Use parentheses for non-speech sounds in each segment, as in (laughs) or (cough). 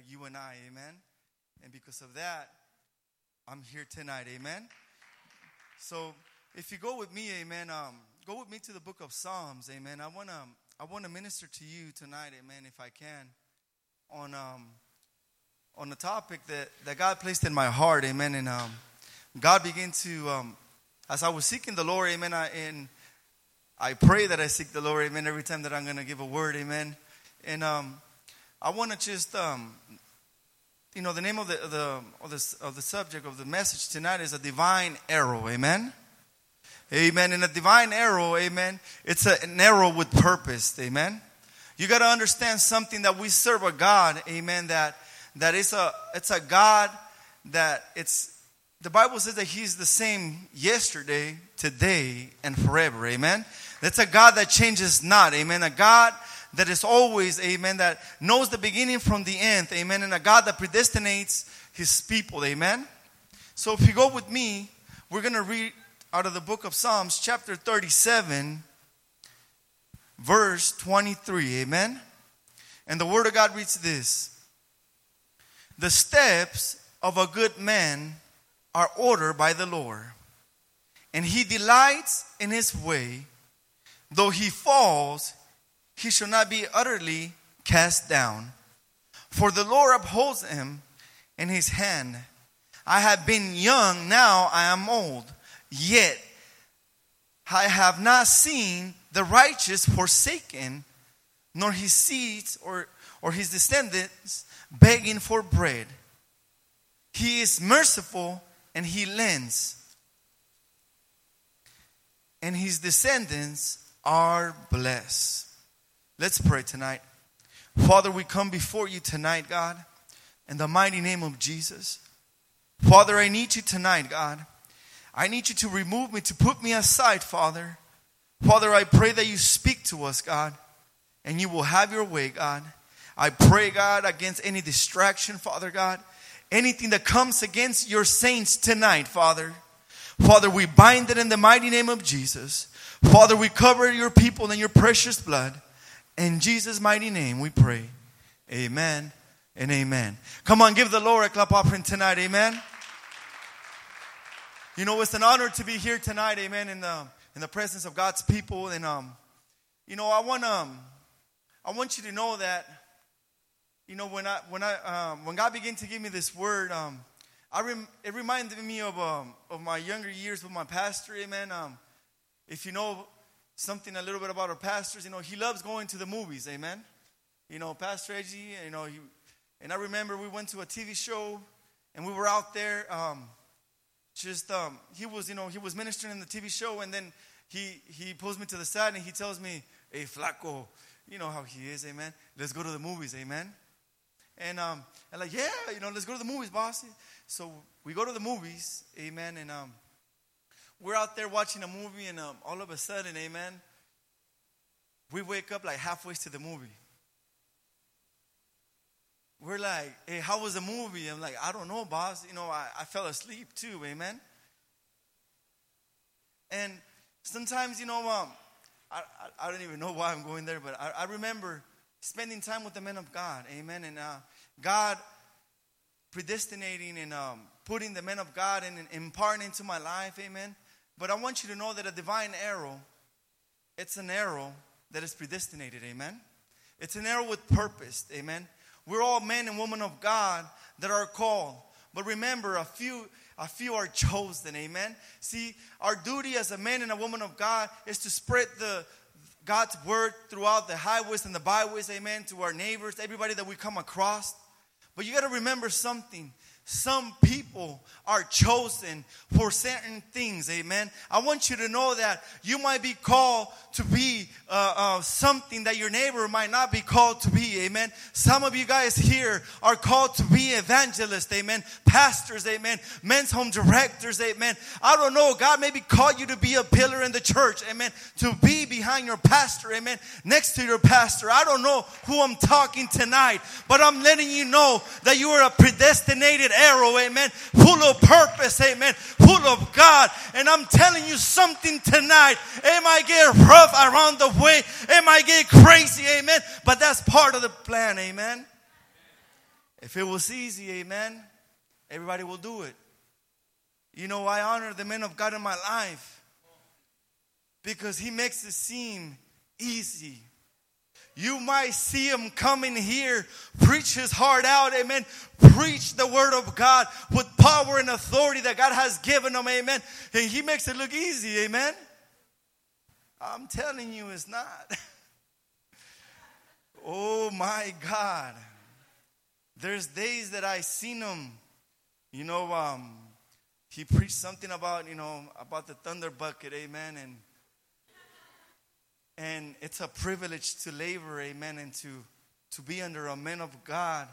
like you and I, amen? And because of that, I'm here tonight, amen? So if you go with me, amen, um, go with me to the book of Psalms, amen. I want to I want to minister to you tonight, amen, if I can, on um, on the topic that, that God placed in my heart, amen. And um, God began to, um, as I was seeking the Lord, amen, I, and I pray that I seek the Lord, amen, every time that I'm going to give a word, amen. And um, I want to just, um, you know, the name of the, the, of the, of the subject of the message tonight is a divine arrow, amen. Amen. And a divine arrow, amen, it's a, an arrow with purpose, amen. You got to understand something that we serve a God, amen, that that it's a it's a God that it's the Bible says that He's the same yesterday, today, and forever. Amen. That's a God that changes not. Amen. A God that is always, amen, that knows the beginning from the end. Amen. And a God that predestinates His people. Amen. So if you go with me, we're going to read out of the book of Psalms, chapter 37, verse 23. Amen. And the Word of God reads this the steps of a good man are ordered by the Lord, and he delights in his way. Though he falls, he shall not be utterly cast down. For the Lord upholds him in his hand. I have been young, now I am old, yet I have not seen the righteous forsaken, nor his seeds or, or his descendants begging for bread. He is merciful and he lends. And his descendants are blessed. Let's pray tonight. Father, we come before you tonight, God, in the mighty name of Jesus. Father, I need you tonight, God. I need you to remove me, to put me aside, Father. Father, I pray that you speak to us, God, and you will have your way, God. I pray, God, against any distraction, Father God. Anything that comes against your saints tonight, Father. Father, we bind it in the mighty name of Jesus. Father, we cover your people in your precious blood. In Jesus' mighty name we pray. Amen and amen. Come on, give the Lord a clap offering tonight. Amen. You know, it's an honor to be here tonight. Amen. In the, in the presence of God's people. And, um, you know, I want, um, I want you to know that you know, when I when I um, when God began to give me this word, um, I rem- it reminded me of um, of my younger years with my pastor. Amen. Um, if you know something a little bit about our pastors, you know he loves going to the movies. Amen. You know, Pastor Edgy. You know, he, and I remember we went to a TV show, and we were out there. Um, just um, he was, you know, he was ministering in the TV show, and then he he pulls me to the side and he tells me, "Hey, flaco." You know how he is, amen. Let's go to the movies, amen. And um, and like, yeah, you know, let's go to the movies, boss. So we go to the movies, amen. And um, we're out there watching a movie, and um, all of a sudden, amen, we wake up like halfway to the movie. We're like, hey, how was the movie? I'm like, I don't know, boss. You know, I, I fell asleep too, amen. And sometimes, you know, um, I, I, I don't even know why I'm going there, but I, I remember spending time with the men of God. Amen. And uh, God predestinating and um, putting the men of God and, and imparting into my life. Amen. But I want you to know that a divine arrow, it's an arrow that is predestinated. Amen. It's an arrow with purpose. Amen. We're all men and women of God that are called. But remember, a few a few are chosen. Amen. See, our duty as a man and a woman of God is to spread the God's word throughout the highways and the byways, amen, to our neighbors, everybody that we come across. But you got to remember something some people are chosen for certain things. Amen. I want you to know that you might be called to be uh, uh, something that your neighbor might not be called to be. Amen. Some of you guys here are called to be evangelists. Amen. Pastors. Amen. Men's home directors. Amen. I don't know. God maybe called you to be a pillar in the church. Amen. To be behind your pastor. Amen. Next to your pastor. I don't know who I'm talking tonight, but I'm letting you know that you are a predestinated arrow, amen, full of purpose, amen, full of God. And I'm telling you something tonight. Am I get rough around the way, Am I get crazy, amen, but that's part of the plan, amen. If it was easy, amen, everybody will do it. You know, I honor the men of God in my life because he makes it seem easy. You might see him coming here, preach his heart out, amen. Preach the word of God with power and authority that God has given him, amen. And he makes it look easy, amen. I'm telling you, it's not. (laughs) oh my God. There's days that I seen him, you know, um, he preached something about, you know, about the thunder bucket, amen. And and it's a privilege to labor, amen, and to, to be under a man of God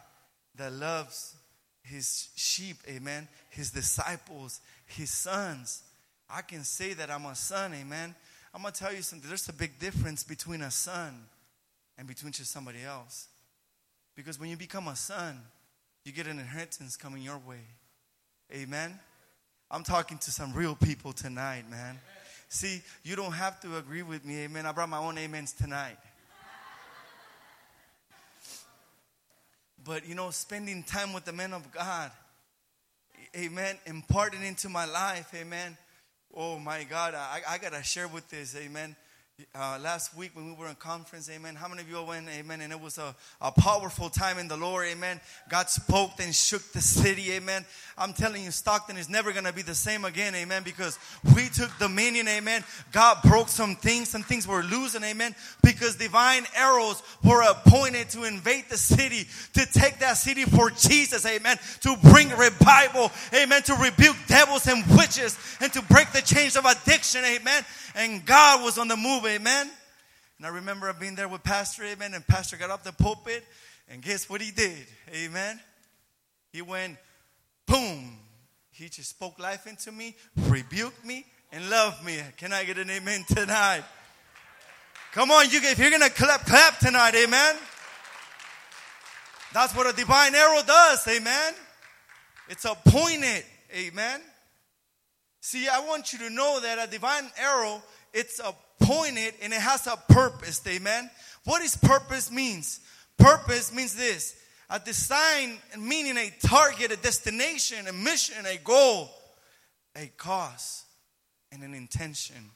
that loves his sheep, amen, his disciples, his sons. I can say that I'm a son, amen. I'm going to tell you something. There's a big difference between a son and between just somebody else. Because when you become a son, you get an inheritance coming your way. Amen. I'm talking to some real people tonight, man. See, you don't have to agree with me, amen. I brought my own amens tonight. But, you know, spending time with the men of God, amen, imparted into my life, amen. Oh my God, I, I got to share with this, amen uh, last week when we were in conference, amen. How many of you went, amen? And it was a, a powerful time in the Lord, amen. God spoke and shook the city, amen. I'm telling you, Stockton is never going to be the same again, amen, because we took dominion, amen. God broke some things, some things were losing, amen, because divine arrows were appointed to invade the city, to take that city for Jesus, amen, to bring revival, amen, to rebuke devils and witches, and to break the chains of addiction, amen and God was on the move, amen. And I remember being there with Pastor, amen, and Pastor got up the pulpit, and guess what he did, amen? He went, boom. He just spoke life into me, rebuked me, and loved me. Can I get an amen tonight? Come on, you if you're gonna clap, clap tonight, amen. That's what a divine arrow does, amen. It's appointed, amen. See, I want you to know that a divine arrow, it's appointed and it has a purpose. Amen. What is purpose means? Purpose means this. A design meaning a target, a destination, a mission, a goal, a cause, and an intention.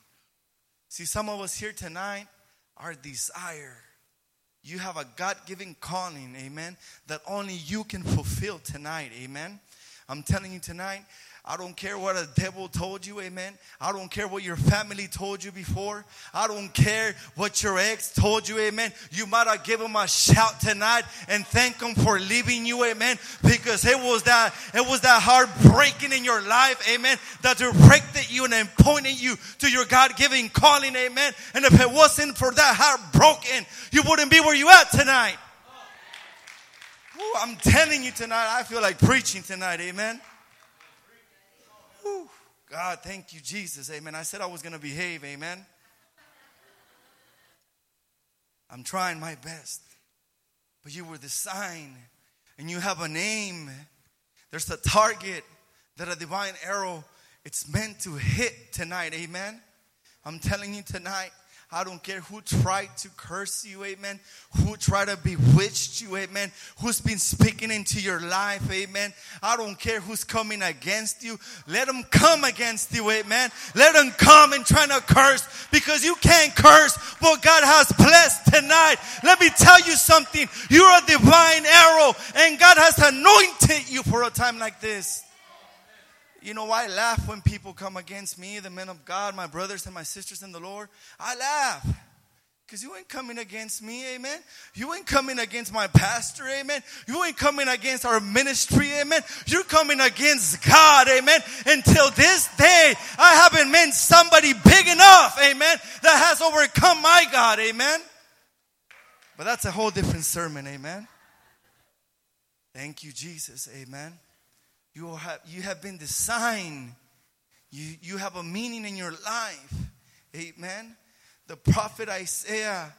See, some of us here tonight, our desire. You have a God given calling, amen, that only you can fulfill tonight, amen. I'm telling you tonight, I don't care what a devil told you, amen. I don't care what your family told you before. I don't care what your ex told you, amen. You might have given him a shout tonight and thank him for leaving you, amen. Because it was that, it was that heart breaking in your life, amen. That directed you and pointed you to your God given calling, amen. And if it wasn't for that heart broken, you wouldn't be where you at tonight. Ooh, I'm telling you tonight, I feel like preaching tonight, amen. Whew. God, thank you, Jesus. Amen. I said I was going to behave. Amen. I'm trying my best. But you were the sign, and you have a name. There's a target that a divine arrow it's meant to hit tonight. Amen. I'm telling you tonight, I don't care who tried to curse you, amen. Who tried to bewitch you, amen. Who's been speaking into your life, amen. I don't care who's coming against you. Let them come against you, amen. Let them come and try to curse because you can't curse what God has blessed tonight. Let me tell you something. You're a divine arrow and God has anointed you for a time like this. You know, why I laugh when people come against me, the men of God, my brothers and my sisters in the Lord. I laugh. Because you ain't coming against me, amen. You ain't coming against my pastor, amen. You ain't coming against our ministry, amen. You're coming against God, amen. Until this day, I haven't met somebody big enough, amen, that has overcome my God, amen. But that's a whole different sermon, amen. Thank you, Jesus, amen. You have, you have been designed. You, you have a meaning in your life. Amen. The prophet Isaiah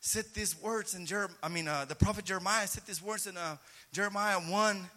said these words in Jeremiah. I mean, uh, the prophet Jeremiah said these words in uh, Jeremiah 1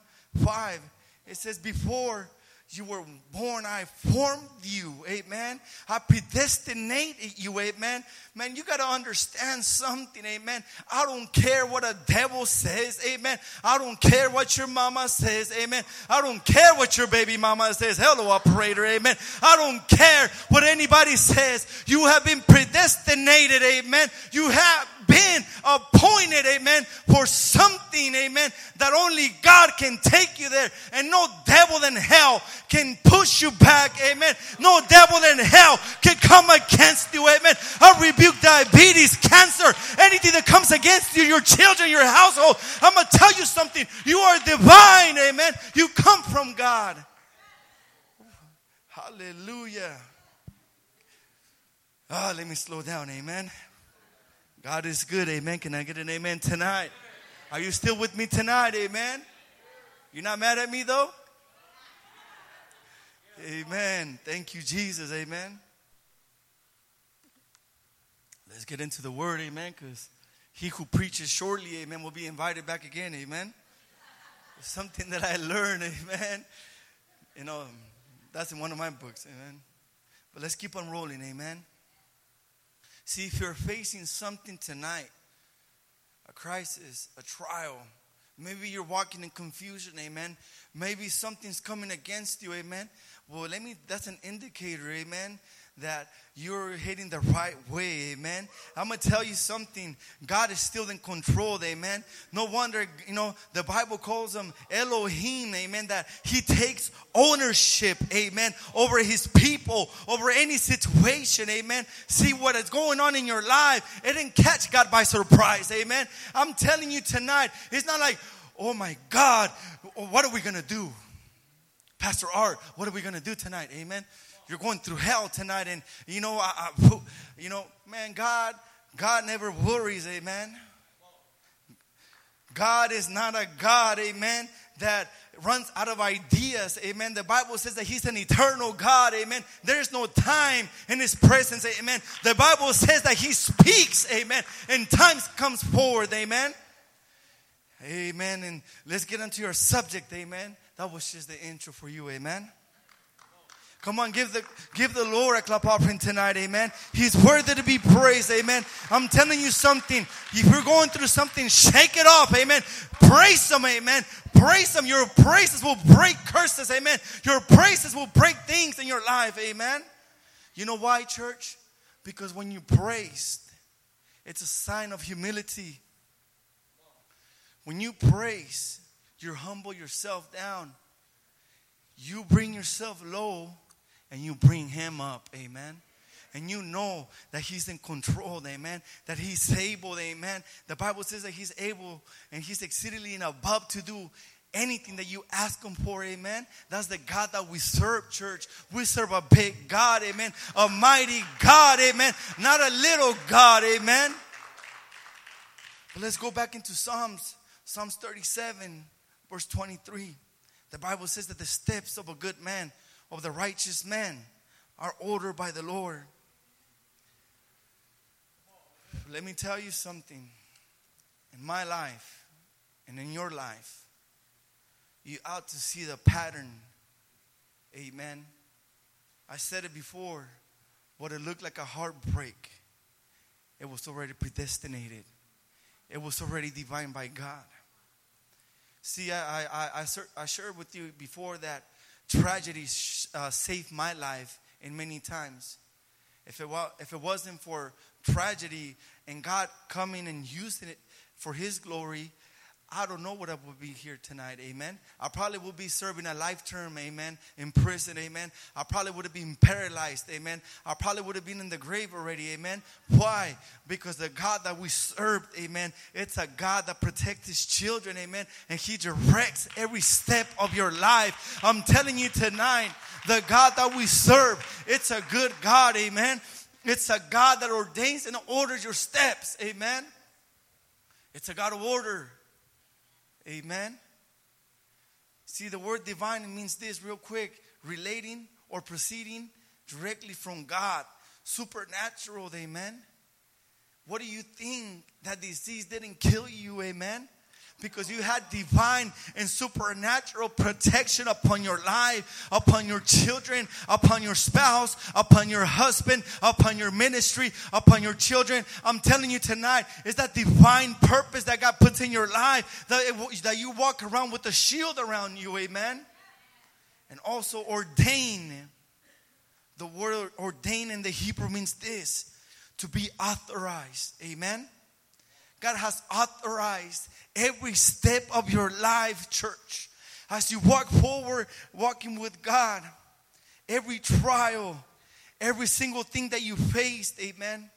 5. It says, Before you were born, I formed you, amen. I predestinated you, amen. Man, you got to understand something, amen. I don't care what a devil says, amen. I don't care what your mama says, amen. I don't care what your baby mama says. Hello, operator, amen. I don't care what anybody says. You have been predestinated, amen. You have been appointed, amen, for something, amen, that only God can take you there. And no devil in hell can push you back, amen. No devil in hell can come against you, amen. I rebuke diabetes, cancer, anything that comes against you, your children, your household. I'm going to tell you something. You are divine, amen. You come from God. Hallelujah. Ah, oh, let me slow down, amen. God is good. Amen. Can I get an amen tonight? Are you still with me tonight? Amen. You're not mad at me though? Amen. Thank you, Jesus. Amen. Let's get into the word. Amen. Because he who preaches shortly, amen, will be invited back again. Amen. It's something that I learned. (laughs) Amen. You know, that's in one of my books. Amen. But let's keep on rolling. Amen. See, if you're facing something tonight, a crisis, a trial, maybe you're walking in confusion, amen. Maybe something's coming against you, amen. Well, let me, that's an indicator, amen, that you're hitting the right way, amen. I'm gonna tell you something. God is still in control, amen. No wonder, you know, the Bible calls him Elohim, amen, that he takes ownership, amen, over his people, over any situation, amen. See what is going on in your life. It didn't catch God by surprise, amen. I'm telling you tonight, it's not like, oh my God, what are we gonna do? Pastor Art, what are we gonna do tonight? Amen you're going through hell tonight and you know I, I, you know man god god never worries amen. God is not a god amen that runs out of ideas amen. The bible says that he's an eternal god amen. There's no time in his presence amen. The bible says that he speaks amen and time comes forward amen. Amen and let's get into your subject amen. That was just the intro for you amen Come on, give the give the Lord a clap offering tonight, amen. He's worthy to be praised, amen. I'm telling you something. If you're going through something, shake it off, amen. Praise Him, amen. Praise Him. Your praises will break curses, amen. Your praises will break things in your life, amen. You know why, church? Because when you praise, it's a sign of humility. When you praise, you humble yourself down. You bring yourself low and you bring him up. Amen. And you know that he's in control, amen. That he's able, amen. The Bible says that he's able and he's exceedingly and above to do anything that you ask him for, amen. That's the God that we serve, church. We serve a big God, amen. A mighty God, amen. Not a little God, amen. But let's go back into Psalms, Psalms 37, verse 23. The Bible says that the steps of a good man of the righteous man are ordered by the Lord. Let me tell you something. In my life and in your life, you ought to see the pattern. Amen. I said it before. What it looked like a heartbreak, it was already predestinated. It was already divine by God. See, I, I, I, I shared with you before that tragedy uh, saved my life in many times. If it, wa- if it wasn't for tragedy and God coming and using it for His glory, I don't know what I would be here tonight, amen. I probably would be serving a life term, amen, in prison, amen. I probably would have been paralyzed, amen. I probably would have been in the grave already, amen. Why? Because the God that we served, amen, it's a God that protects his children, amen, and he directs every step of your life. I'm telling you tonight, the God that we serve, it's a good God, amen. It's a God that ordains and orders your steps, amen. It's a God of order. Amen. See, the word divine means this real quick relating or proceeding directly from God. Supernatural, amen. What do you think that disease didn't kill you, amen? Because you had divine and supernatural protection upon your life, upon your children, upon your spouse, upon your husband, upon your ministry, upon your children. I'm telling you tonight, is that divine purpose that God puts in your life that, it, that you walk around with a shield around you, amen? And also ordain. The word ordain in the Hebrew means this to be authorized, amen? God has authorized every step of your life, church. As you walk forward, walking with God, every trial, every single thing that you faced, amen.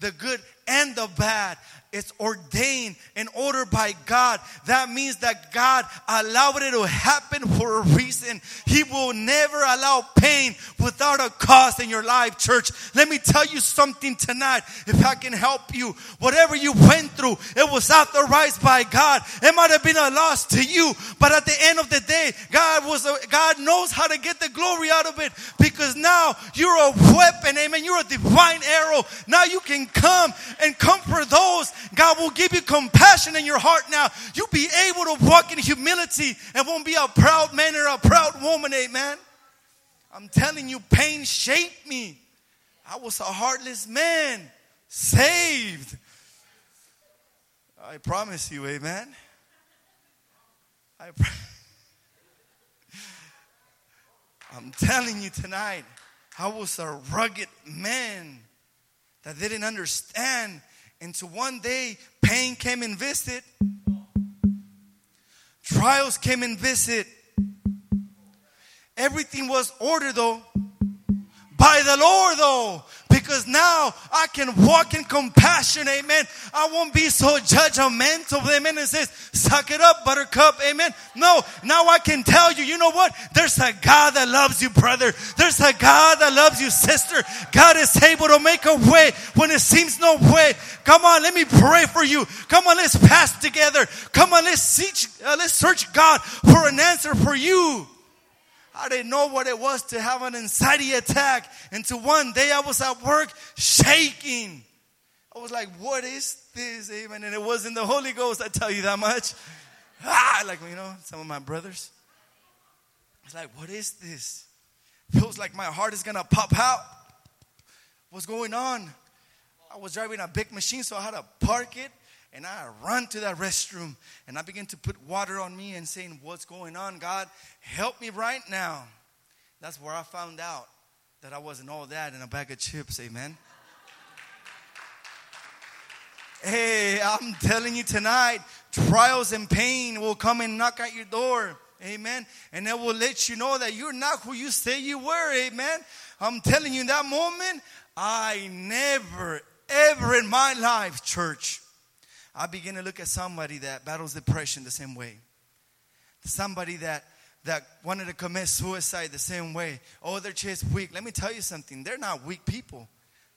The good and the bad. It's ordained and ordered by God. That means that God allowed it to happen for a reason. He will never allow pain without a cause in your life, church. Let me tell you something tonight, if I can help you. Whatever you went through, it was authorized by God. It might have been a loss to you, but at the end of the day, God was a, God knows how to get the glory out of it because now you're a weapon, amen. You're a divine arrow. Now you can come and comfort those. God will give you compassion in your heart now. You'll be able to walk in humility and won't be a proud man or a proud woman, amen. I'm telling you, pain shaped me. I was a heartless man, saved. I promise you, amen. I (laughs) I'm telling you tonight, I was a rugged man that didn't understand. Until one day pain came and visited, Trials came and visited. Everything was ordered though by the Lord though because now I can walk in compassion, amen. I won't be so judgmental, amen, and says, suck it up, buttercup, amen. No, now I can tell you, you know what? There's a God that loves you, brother. There's a God that loves you, sister. God is able to make a way when it seems no way. Come on, let me pray for you. Come on, let's pass together. Come on, let's search, uh, let's search God for an answer for you. I didn't know what it was to have an anxiety attack. Until one day I was at work shaking. I was like, what is this? Amen. And it wasn't the Holy Ghost, I tell you that much. (laughs) Ah, like, you know, some of my brothers. I was like, what is this? Feels like my heart is going to pop out. What's going on? I was driving a big machine, so I had to park it and I run to that restroom and I begin to put water on me and saying, What's going on, God? Help me right now. That's where I found out that I wasn't all that in a bag of chips, amen. hey, I'm telling you tonight, trials and pain will come and knock at your door. Amen. And it will let you know that you're not who you say you were. Amen. I'm telling you, in that moment, I never, ever in my life, church, I begin to look at somebody that battles depression the same way. Somebody that that wanted to commit suicide the same way. Oh, they're just weak. Let me tell you something. They're not weak people.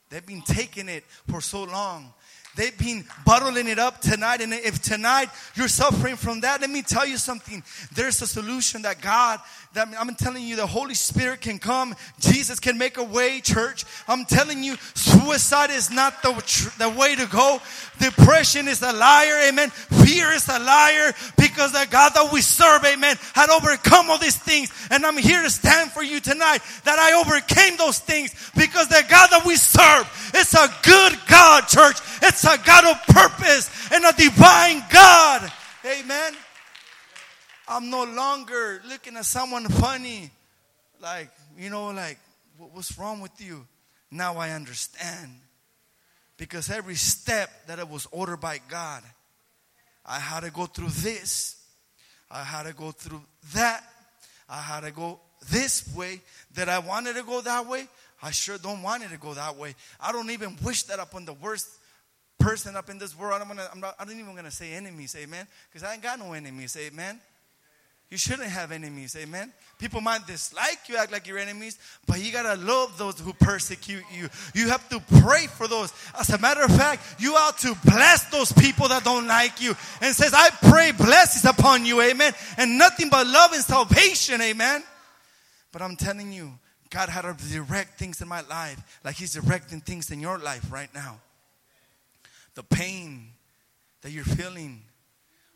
They've been taking it for so long. They've been bottling it up tonight. And if tonight you're suffering from that, let me tell you something. There's a solution that God, that I'm telling you, the Holy Spirit can come. Jesus can make a way, church. I'm telling you, suicide is not the, the way to go. Depression is a liar, amen. Fear is a liar because the God that we serve, amen, had overcome all these things. And I'm here to stand for you tonight that I overcame those things because the God that we serve is a good God, church. It's a God of purpose and a divine God. Amen. I'm no longer looking at someone funny, like, you know, like, what's wrong with you? Now I understand. Because every step that it was ordered by God, I had to go through this. I had to go through that. I had to go this way. That I wanted to go that way. I sure don't want it to go that way. I don't even wish that upon the worst person up in this world. I'm gonna, I'm not, I don't even gonna say enemies, amen. Because I ain't got no enemies, amen. You shouldn't have enemies, amen. People might dislike you, act like you're enemies, but you gotta love those who persecute you. You have to pray for those. As a matter of fact, you ought to bless those people that don't like you. And says, I pray blessings upon you, amen. And nothing but love and salvation, amen. But I'm telling you, God had to direct things in my life like He's directing things in your life right now. The pain that you're feeling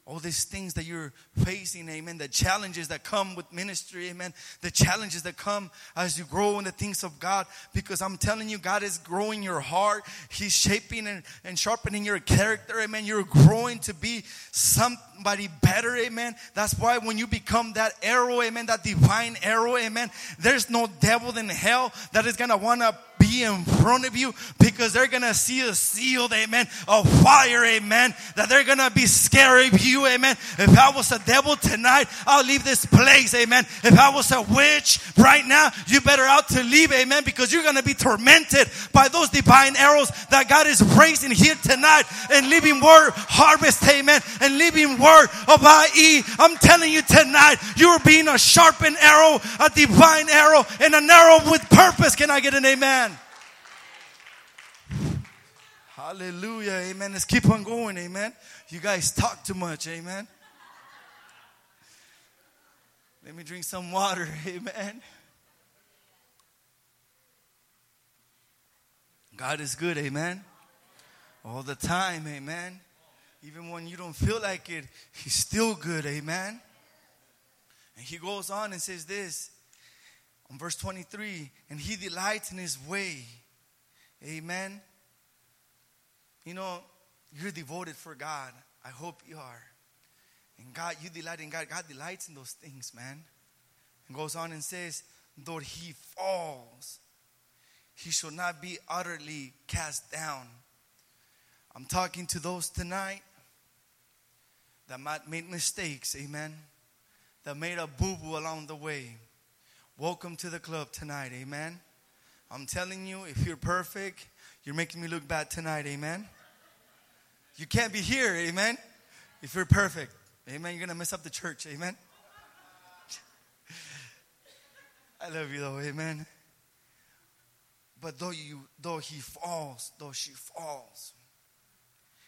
all these things that you're facing, amen, the challenges that come with ministry, amen, the challenges that come as you grow in the things of God, because I'm telling you, God is growing your heart, He's shaping and, and sharpening your character, amen. You're growing to be somebody better, amen. That's why when you become that arrow, amen, that divine arrow, amen, there's no devil in hell that is gonna wanna be in front of you because they're gonna see a sealed, amen, a fire, amen, that they're gonna be scared of you, amen. If I was a devil tonight, I'll leave this place, amen. If I was a witch right now, you better out to leave, amen, because you're gonna be tormented by those divine arrows that God is raising here tonight and leaving word harvest, amen, and leaving word of IE. I'm telling you tonight, you're being a sharpened arrow, a divine arrow, and an arrow with purpose. Can I get an amen? Hallelujah. Amen. Let's keep on going. Amen. You guys talk too much. Amen. Let me drink some water. (laughs) Amen. God is good. Amen. All the time. Amen. Even when you don't feel like it, He's still good. Amen. And He goes on and says this on verse 23 and He delights in His way. Amen. You know, you're devoted for God. I hope you are. And God, you delight in God. God delights in those things, man. And goes on and says, though he falls, he shall not be utterly cast down. I'm talking to those tonight that might made mistakes, amen. That made a boo boo along the way. Welcome to the club tonight, amen. I'm telling you, if you're perfect, you're making me look bad tonight, amen. You can't be here, amen, if you're perfect. Amen. You're going to mess up the church, amen. I love you though, amen. But though you though he falls, though she falls,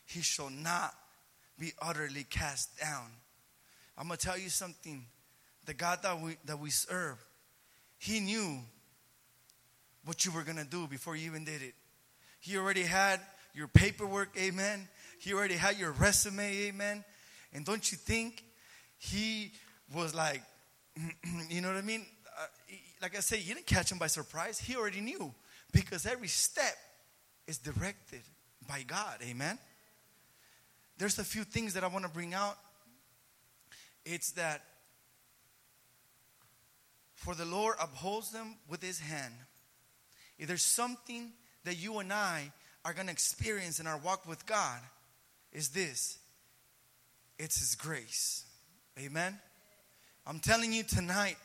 he shall not be utterly cast down. I'm gonna tell you something. The God that we that we serve, he knew what you were gonna do before you even did it. He already had your paperwork, amen. He already had your resume, amen. And don't you think he was like, (clears throat) you know what I mean? Uh, like I say, you didn't catch him by surprise. He already knew because every step is directed by God, amen. There's a few things that I want to bring out. It's that for the Lord upholds them with his hand. If there's something that you and I are going to experience in our walk with God, is this it's His grace. Amen. I'm telling you tonight,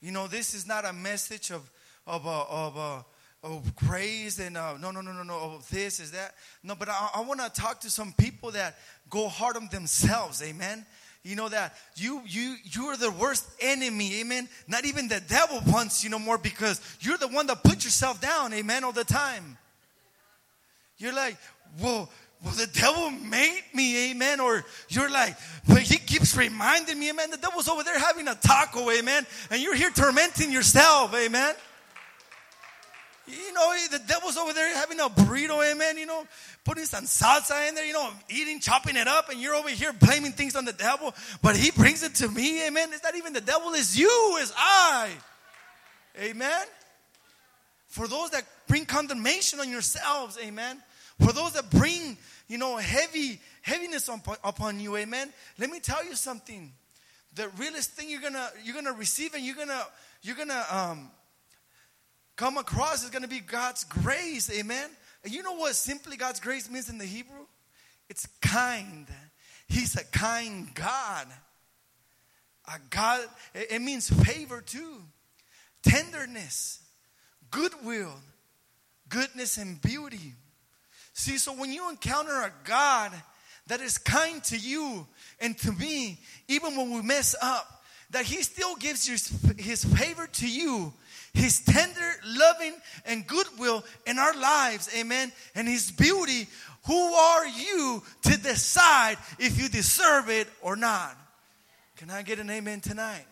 you know, this is not a message of, of, uh, of, uh, of grace and uh, no, no, no, no, no, of this is that. No, but I, I want to talk to some people that go hard on themselves. Amen. You know that you you you are the worst enemy, amen. Not even the devil wants you no more because you're the one that put yourself down, amen, all the time. You're like, well, well, the devil made me, amen. Or you're like, but he keeps reminding me, amen. The devil's over there having a taco, amen. And you're here tormenting yourself, amen. You know, eh, the devil's over there having a burrito, eh, amen. You know, putting some salsa in there, you know, eating, chopping it up, and you're over here blaming things on the devil. But he brings it to me, eh, amen. It's not even the devil, it's you, it's I. Amen. For those that bring condemnation on yourselves, amen. For those that bring, you know, heavy heaviness upon, upon you, amen. Let me tell you something. The realest thing you're gonna you're gonna receive and you're gonna you're gonna um, come across is gonna be God's grace, amen. And you know what simply God's grace means in the Hebrew? It's kind. He's a kind God. A God, it means favor too, tenderness, goodwill, goodness, and beauty. See, so when you encounter a God that is kind to you and to me, even when we mess up, that He still gives his favor to you, His tender, loving, and goodwill in our lives, amen, and His beauty. Who are you to decide if you deserve it or not? Can I get an amen tonight?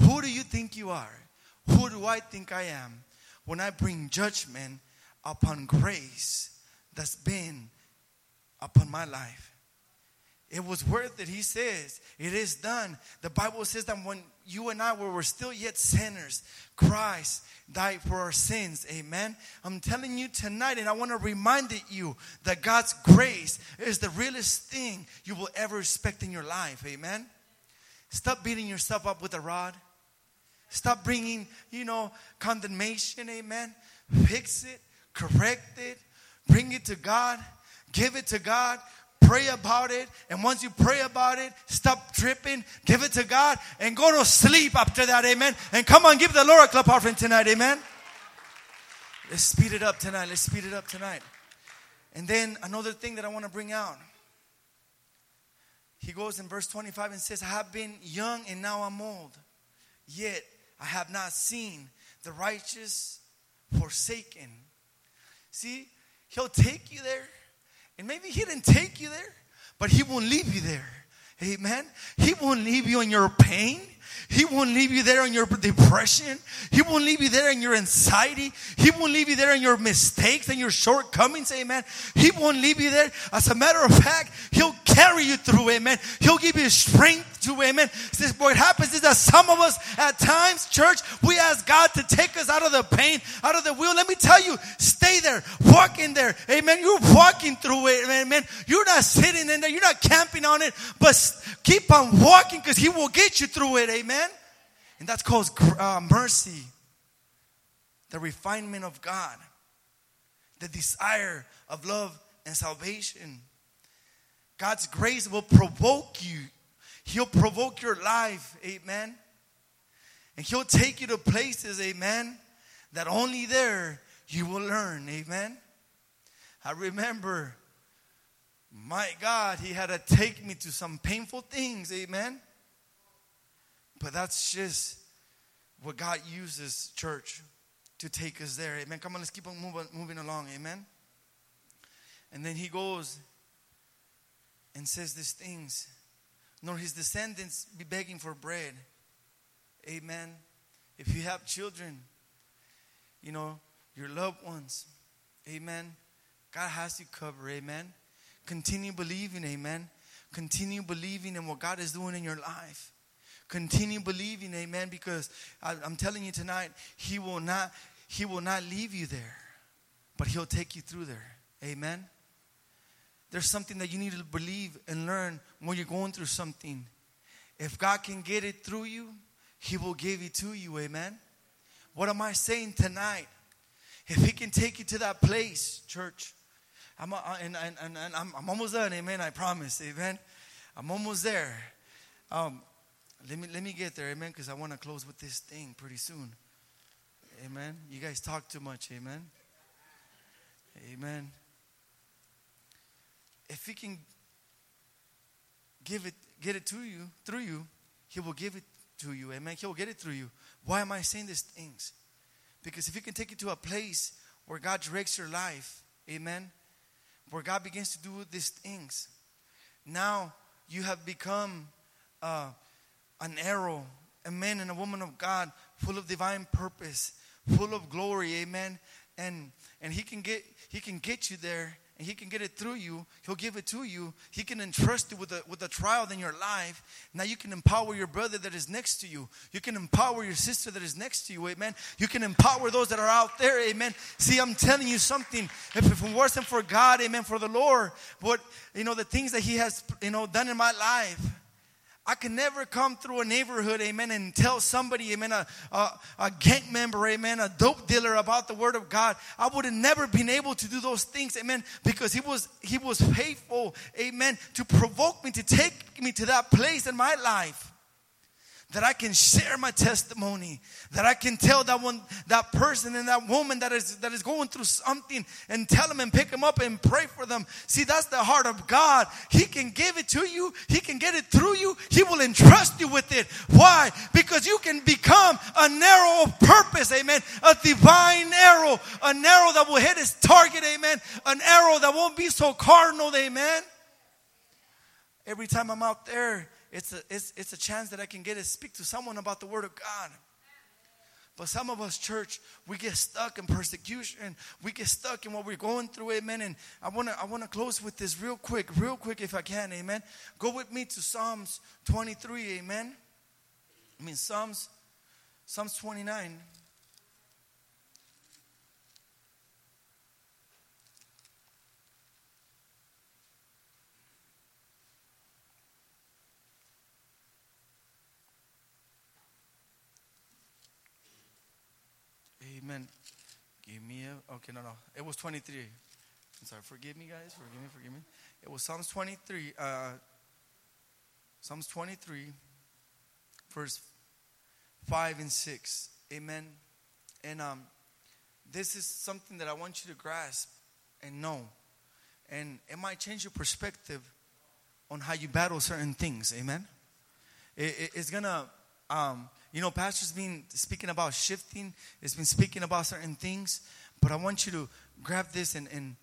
Who do you think you are? Who do I think I am when I bring judgment upon grace that's been upon my life. It was worth it. He says, It is done. The Bible says that when you and I were, were still yet sinners, Christ died for our sins. Amen. I'm telling you tonight, and I want to remind you that God's grace is the realest thing you will ever expect in your life. Amen. Stop beating yourself up with a rod. Stop bringing, you know, condemnation. Amen. Fix it, correct it, bring it to God, give it to God, pray about it. And once you pray about it, stop tripping, give it to God, and go to sleep after that. Amen. And come on, give the Lord a clap offering tonight. Amen. Let's speed it up tonight. Let's speed it up tonight. And then another thing that I want to bring out he goes in verse 25 and says, I have been young and now I'm old, yet I have not seen the righteous forsaken. See, he'll take you there, and maybe he didn't take you there, but he won't leave you there. Amen. He won't leave you in your pain. He won't leave you there in your depression. He won't leave you there in your anxiety. He won't leave you there in your mistakes and your shortcomings. Amen. He won't leave you there. As a matter of fact, He'll carry you through. Amen. He'll give you strength to. Amen. This, what happens is that some of us at times, church, we ask God to take us out of the pain, out of the wheel. Let me tell you, stay there, walk in there. Amen. You're walking through it. Amen. You're not sitting in there. You're not camping on it, but keep on walking because He will get you through it. Amen. And that's called uh, mercy, the refinement of God, the desire of love and salvation. God's grace will provoke you. He'll provoke your life, amen. And He'll take you to places, amen, that only there you will learn, amen. I remember, my God, He had to take me to some painful things, amen. But that's just what God uses, church, to take us there. Amen. Come on, let's keep on moving, moving along. Amen. And then he goes and says these things. Nor his descendants be begging for bread. Amen. If you have children, you know, your loved ones, amen. God has you covered, amen. Continue believing, amen. Continue believing in what God is doing in your life. Continue believing, amen, because I, I'm telling you tonight, He will not, He will not leave you there, but He'll take you through there. Amen. There's something that you need to believe and learn when you're going through something. If God can get it through you, He will give it to you. Amen. What am I saying tonight? If He can take you to that place, church, I'm, uh, and, and, and, and I'm, I'm, almost done. Amen. I promise. Amen. I'm almost there. Um, let me let me get there, amen, because I want to close with this thing pretty soon. Amen. You guys talk too much, amen. Amen. If he can give it get it to you through you, he will give it to you, amen. He will get it through you. Why am I saying these things? Because if you can take it to a place where God directs your life, amen, where God begins to do these things, now you have become uh, an arrow, a man and a woman of God, full of divine purpose, full of glory, amen. And and he can get he can get you there and he can get it through you. He'll give it to you. He can entrust you with a with a trial in your life. Now you can empower your brother that is next to you. You can empower your sister that is next to you. Amen. You can empower those that are out there. Amen. See, I'm telling you something. If it wasn't for God, amen, for the Lord, what you know, the things that He has you know done in my life I can never come through a neighborhood, amen, and tell somebody, amen, a, a, a, gang member, amen, a dope dealer about the word of God. I would have never been able to do those things, amen, because he was he was faithful, amen, to provoke me to take me to that place in my life that I can share my testimony, that I can tell that one, that person and that woman that is that is going through something and tell them and pick them up and pray for them. See, that's the heart of God. He can give it to you, He can get it through you, He will entrust you with it. Why? Because you can become a narrow of purpose, amen. A divine arrow, an arrow that will hit its target, amen. An arrow that won't be so carnal, amen. Every time I'm out there, it's a, it's, it's a chance that I can get to speak to someone about the Word of God. But some of us, church, we get stuck in persecution. We get stuck in what we're going through, amen. And I want to I want to close with this real quick, real quick if I can, amen. Go with me to Psalms 23, amen. I mean Psalms Psalms 29. Amen. Give me a. Okay, no, no. It was 23. I'm sorry. Forgive me, guys. Forgive me. Forgive me. It was Psalms 23. Uh, Psalms 23, verse 5 and 6. Amen. And um, this is something that I want you to grasp and know. And it might change your perspective on how you battle certain things. Amen. It, it, it's going to. Um, you know, Pastor's been speaking about shifting, it's been speaking about certain things, but I want you to grab this and and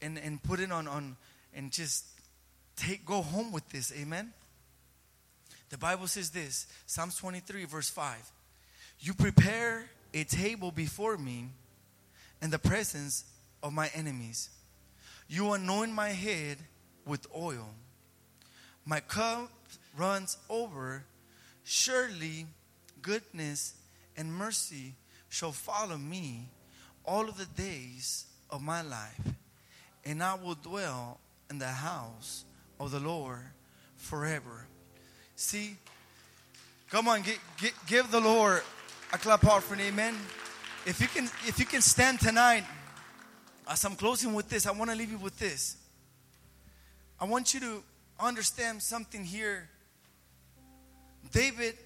and, and put it on on and just take go home with this. Amen. The Bible says this, Psalms 23, verse 5. You prepare a table before me in the presence of my enemies. You anoint my head with oil. My cup runs over. Surely goodness and mercy shall follow me all of the days of my life, and I will dwell in the house of the Lord forever. See, come on, give, give, give the Lord a clap offering, amen. If you can, if you can stand tonight, as I'm closing with this, I want to leave you with this. I want you to understand something here. David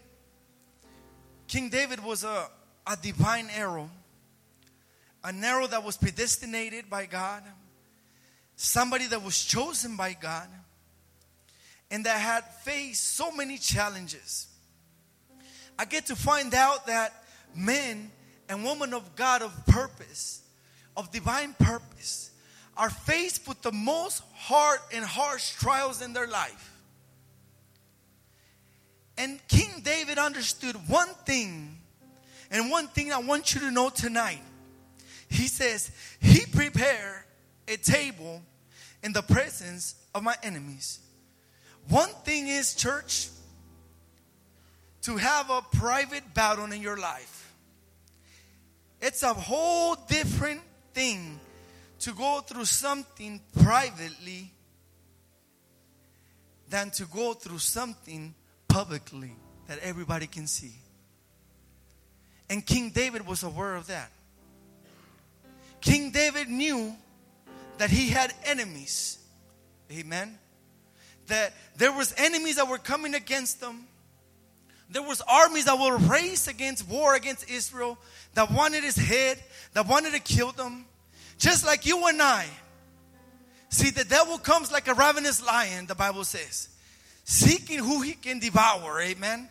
King David was a, a divine arrow, an arrow that was predestinated by God, somebody that was chosen by God, and that had faced so many challenges. I get to find out that men and women of God of purpose, of divine purpose, are faced with the most hard and harsh trials in their life. And King David understood one thing, and one thing I want you to know tonight. He says, He prepared a table in the presence of my enemies. One thing is, church, to have a private battle in your life. It's a whole different thing to go through something privately than to go through something publicly that everybody can see. And King David was aware of that. King David knew that he had enemies. Amen. That there was enemies that were coming against them. There was armies that were raised against war against Israel that wanted his head, that wanted to kill them. Just like you and I. See, the devil comes like a ravenous lion, the Bible says seeking who he can devour. Amen.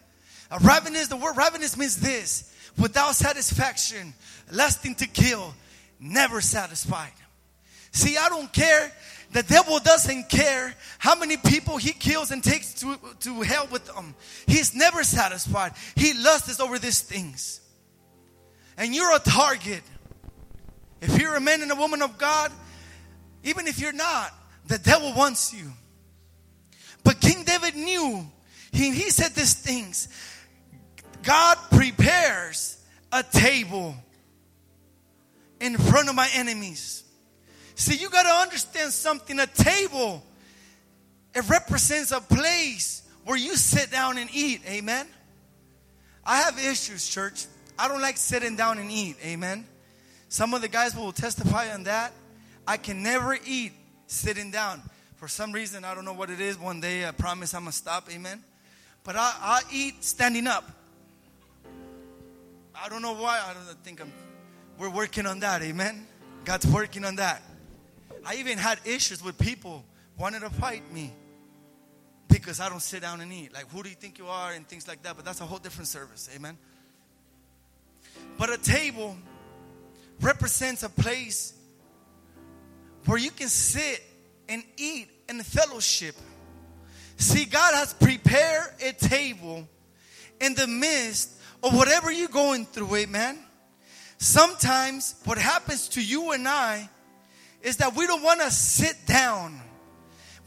A ravenous, the word ravenous means this without satisfaction, lusting to kill, never satisfied. See, I don't care. The devil doesn't care how many people he kills and takes to, to hell with them. He's never satisfied. He lusts over these things. And you're a target. If you're a man and a woman of God, even if you're not, the devil wants you. But King David knew, he, he said these things God prepares a table in front of my enemies. See, you got to understand something. A table, it represents a place where you sit down and eat. Amen. I have issues, church. I don't like sitting down and eat. Amen. Some of the guys will testify on that. I can never eat sitting down. For some reason, I don't know what it is. One day I promise I'm going to stop. Amen. But I, I eat standing up. I don't know why. I don't think I'm. We're working on that. Amen. God's working on that. I even had issues with people wanting to fight me because I don't sit down and eat. Like, who do you think you are? And things like that. But that's a whole different service. Amen. But a table represents a place where you can sit and eat and fellowship. See, God has prepared a table in the midst of whatever you're going through, amen. Sometimes what happens to you and I is that we don't want to sit down.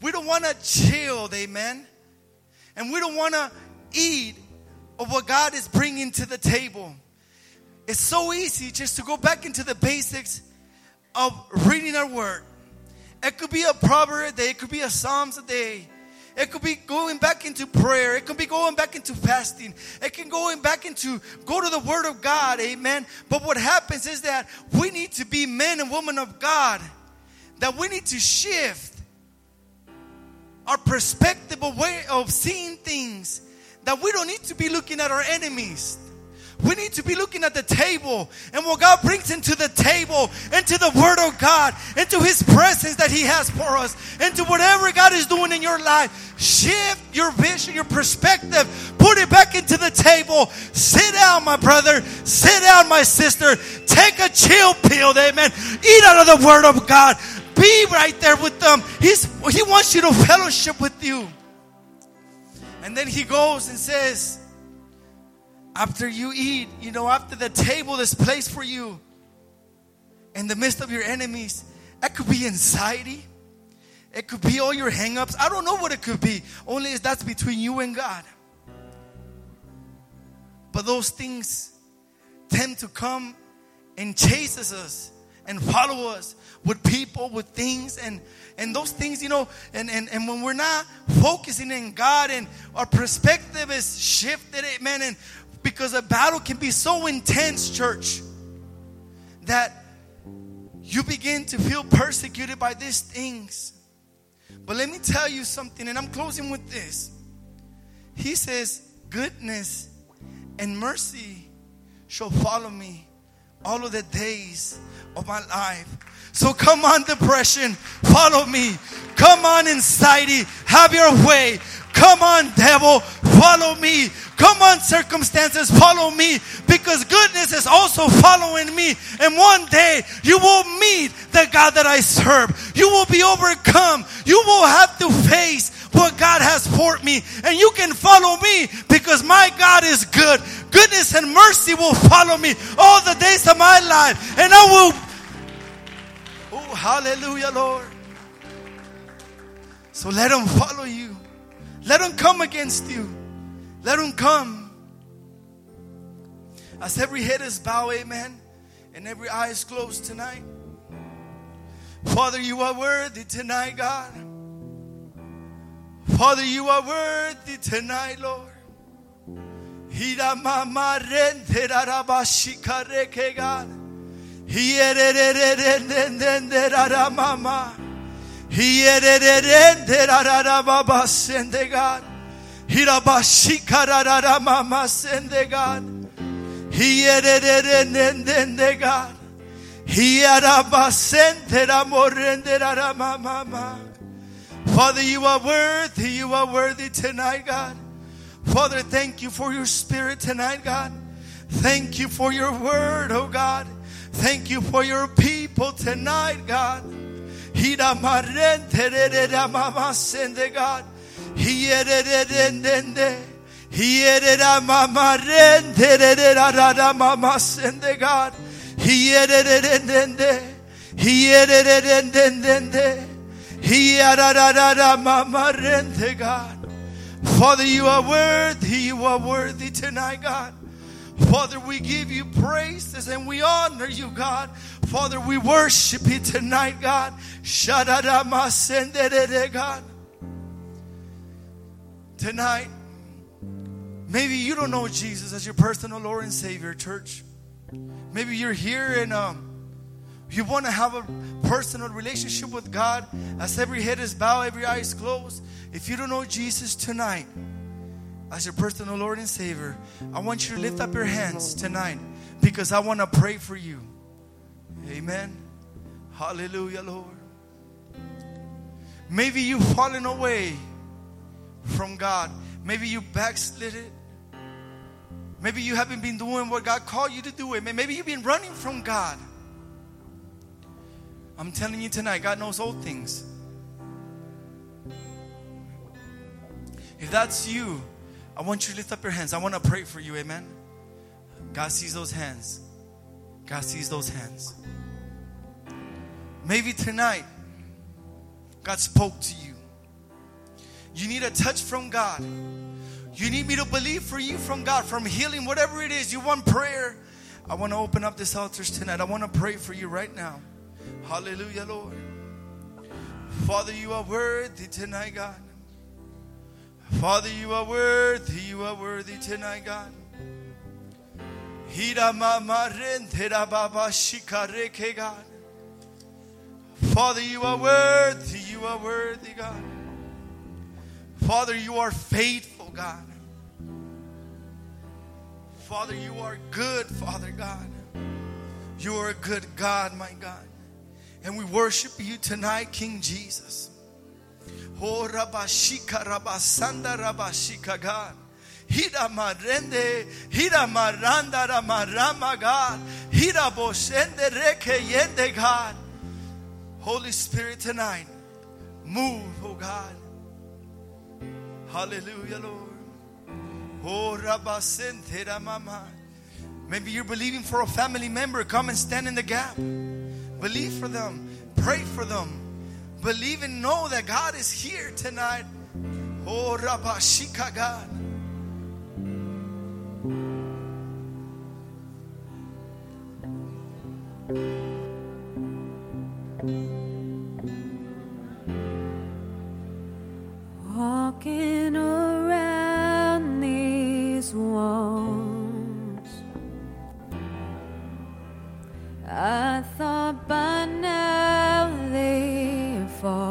We don't want to chill, amen. And we don't want to eat of what God is bringing to the table. It's so easy just to go back into the basics of reading our word. It could be a proverb a day, it could be a psalms a day. It could be going back into prayer. It could be going back into fasting. It can going back into go to the Word of God. Amen. But what happens is that we need to be men and women of God. That we need to shift our perspective of way of seeing things. That we don't need to be looking at our enemies. We need to be looking at the table and what God brings into the table, into the Word of God, into His presence that He has for us, into whatever God is doing in your life. Shift your vision, your perspective, put it back into the table. Sit down, my brother. Sit down, my sister. Take a chill pill, amen. Eat out of the Word of God. Be right there with them. He's, he wants you to fellowship with you. And then He goes and says, after you eat, you know, after the table is placed for you in the midst of your enemies, it could be anxiety. It could be all your hangups. I don't know what it could be. Only is that's between you and God. But those things tend to come and chases us and follow us with people, with things, and and those things, you know, and, and, and when we're not focusing in God and our perspective is shifted, amen, and because a battle can be so intense, church, that you begin to feel persecuted by these things. But let me tell you something, and I'm closing with this. He says, Goodness and mercy shall follow me all of the days of my life. So come on, depression, follow me. Come on, anxiety, have your way. Come on, devil, follow me. Come on, circumstances, follow me because goodness is also following me. And one day you will meet the God that I serve. You will be overcome. You will have to face what God has for me. And you can follow me because my God is good. Goodness and mercy will follow me all the days of my life. And I will. Oh, hallelujah, Lord. So let them follow you. Let them come against you. Let them come. As every head is bowed, amen, and every eye is closed tonight. Father, you are worthy tonight, God. Father, you are worthy tonight, Lord. Hira God. Hiere rende rara mama. Hiere rende rara baba sende God. Hirabashika mama sende God. Hiere God. Father, you are worthy. You are worthy tonight, God. Father, thank you for your spirit tonight, God. Thank you for your word, oh God. Thank you for your people tonight, God. God. God. Father, you are worthy. You are worthy tonight, God. Father, we give you praises and we honor you, God. Father, we worship you tonight, God. God tonight, maybe you don't know Jesus as your personal Lord and Savior, church. Maybe you're here and um, you want to have a personal relationship with God as every head is bowed, every eye is closed. If you don't know Jesus tonight as your personal Lord and Savior, I want you to lift up your hands tonight because I want to pray for you. Amen. Hallelujah, Lord. Maybe you've fallen away from God. Maybe you backslid it. Maybe you haven't been doing what God called you to do. It. Maybe you've been running from God. I'm telling you tonight, God knows all things. If that's you, I want you to lift up your hands. I want to pray for you. Amen. God sees those hands. God sees those hands. Maybe tonight, God spoke to you. You need a touch from God. You need me to believe for you from God, from healing, whatever it is. You want prayer. I want to open up this altars tonight. I want to pray for you right now. Hallelujah, Lord. Father, you are worthy tonight, God. Father, you are worthy. You are worthy tonight, God. God. Father, you are worthy. You are worthy, God. Father, you are faithful, God. Father, you are good, Father God. You are a good God, my God. And we worship you tonight, King Jesus. Oh, Rabashika, Rabasanda, Rabashika, God. Hira marende, hira maranda, ramarama, God. Hira boshende, reke, yende, God. Holy Spirit, tonight, move, oh God. Hallelujah, Lord. Oh, Rabasente, Ramama. Maybe you're believing for a family member. Come and stand in the gap. Believe for them. Pray for them. Believe and know that God is here tonight. Oh, Rabashika, God. Walking around these walls, I thought by now they'd fall.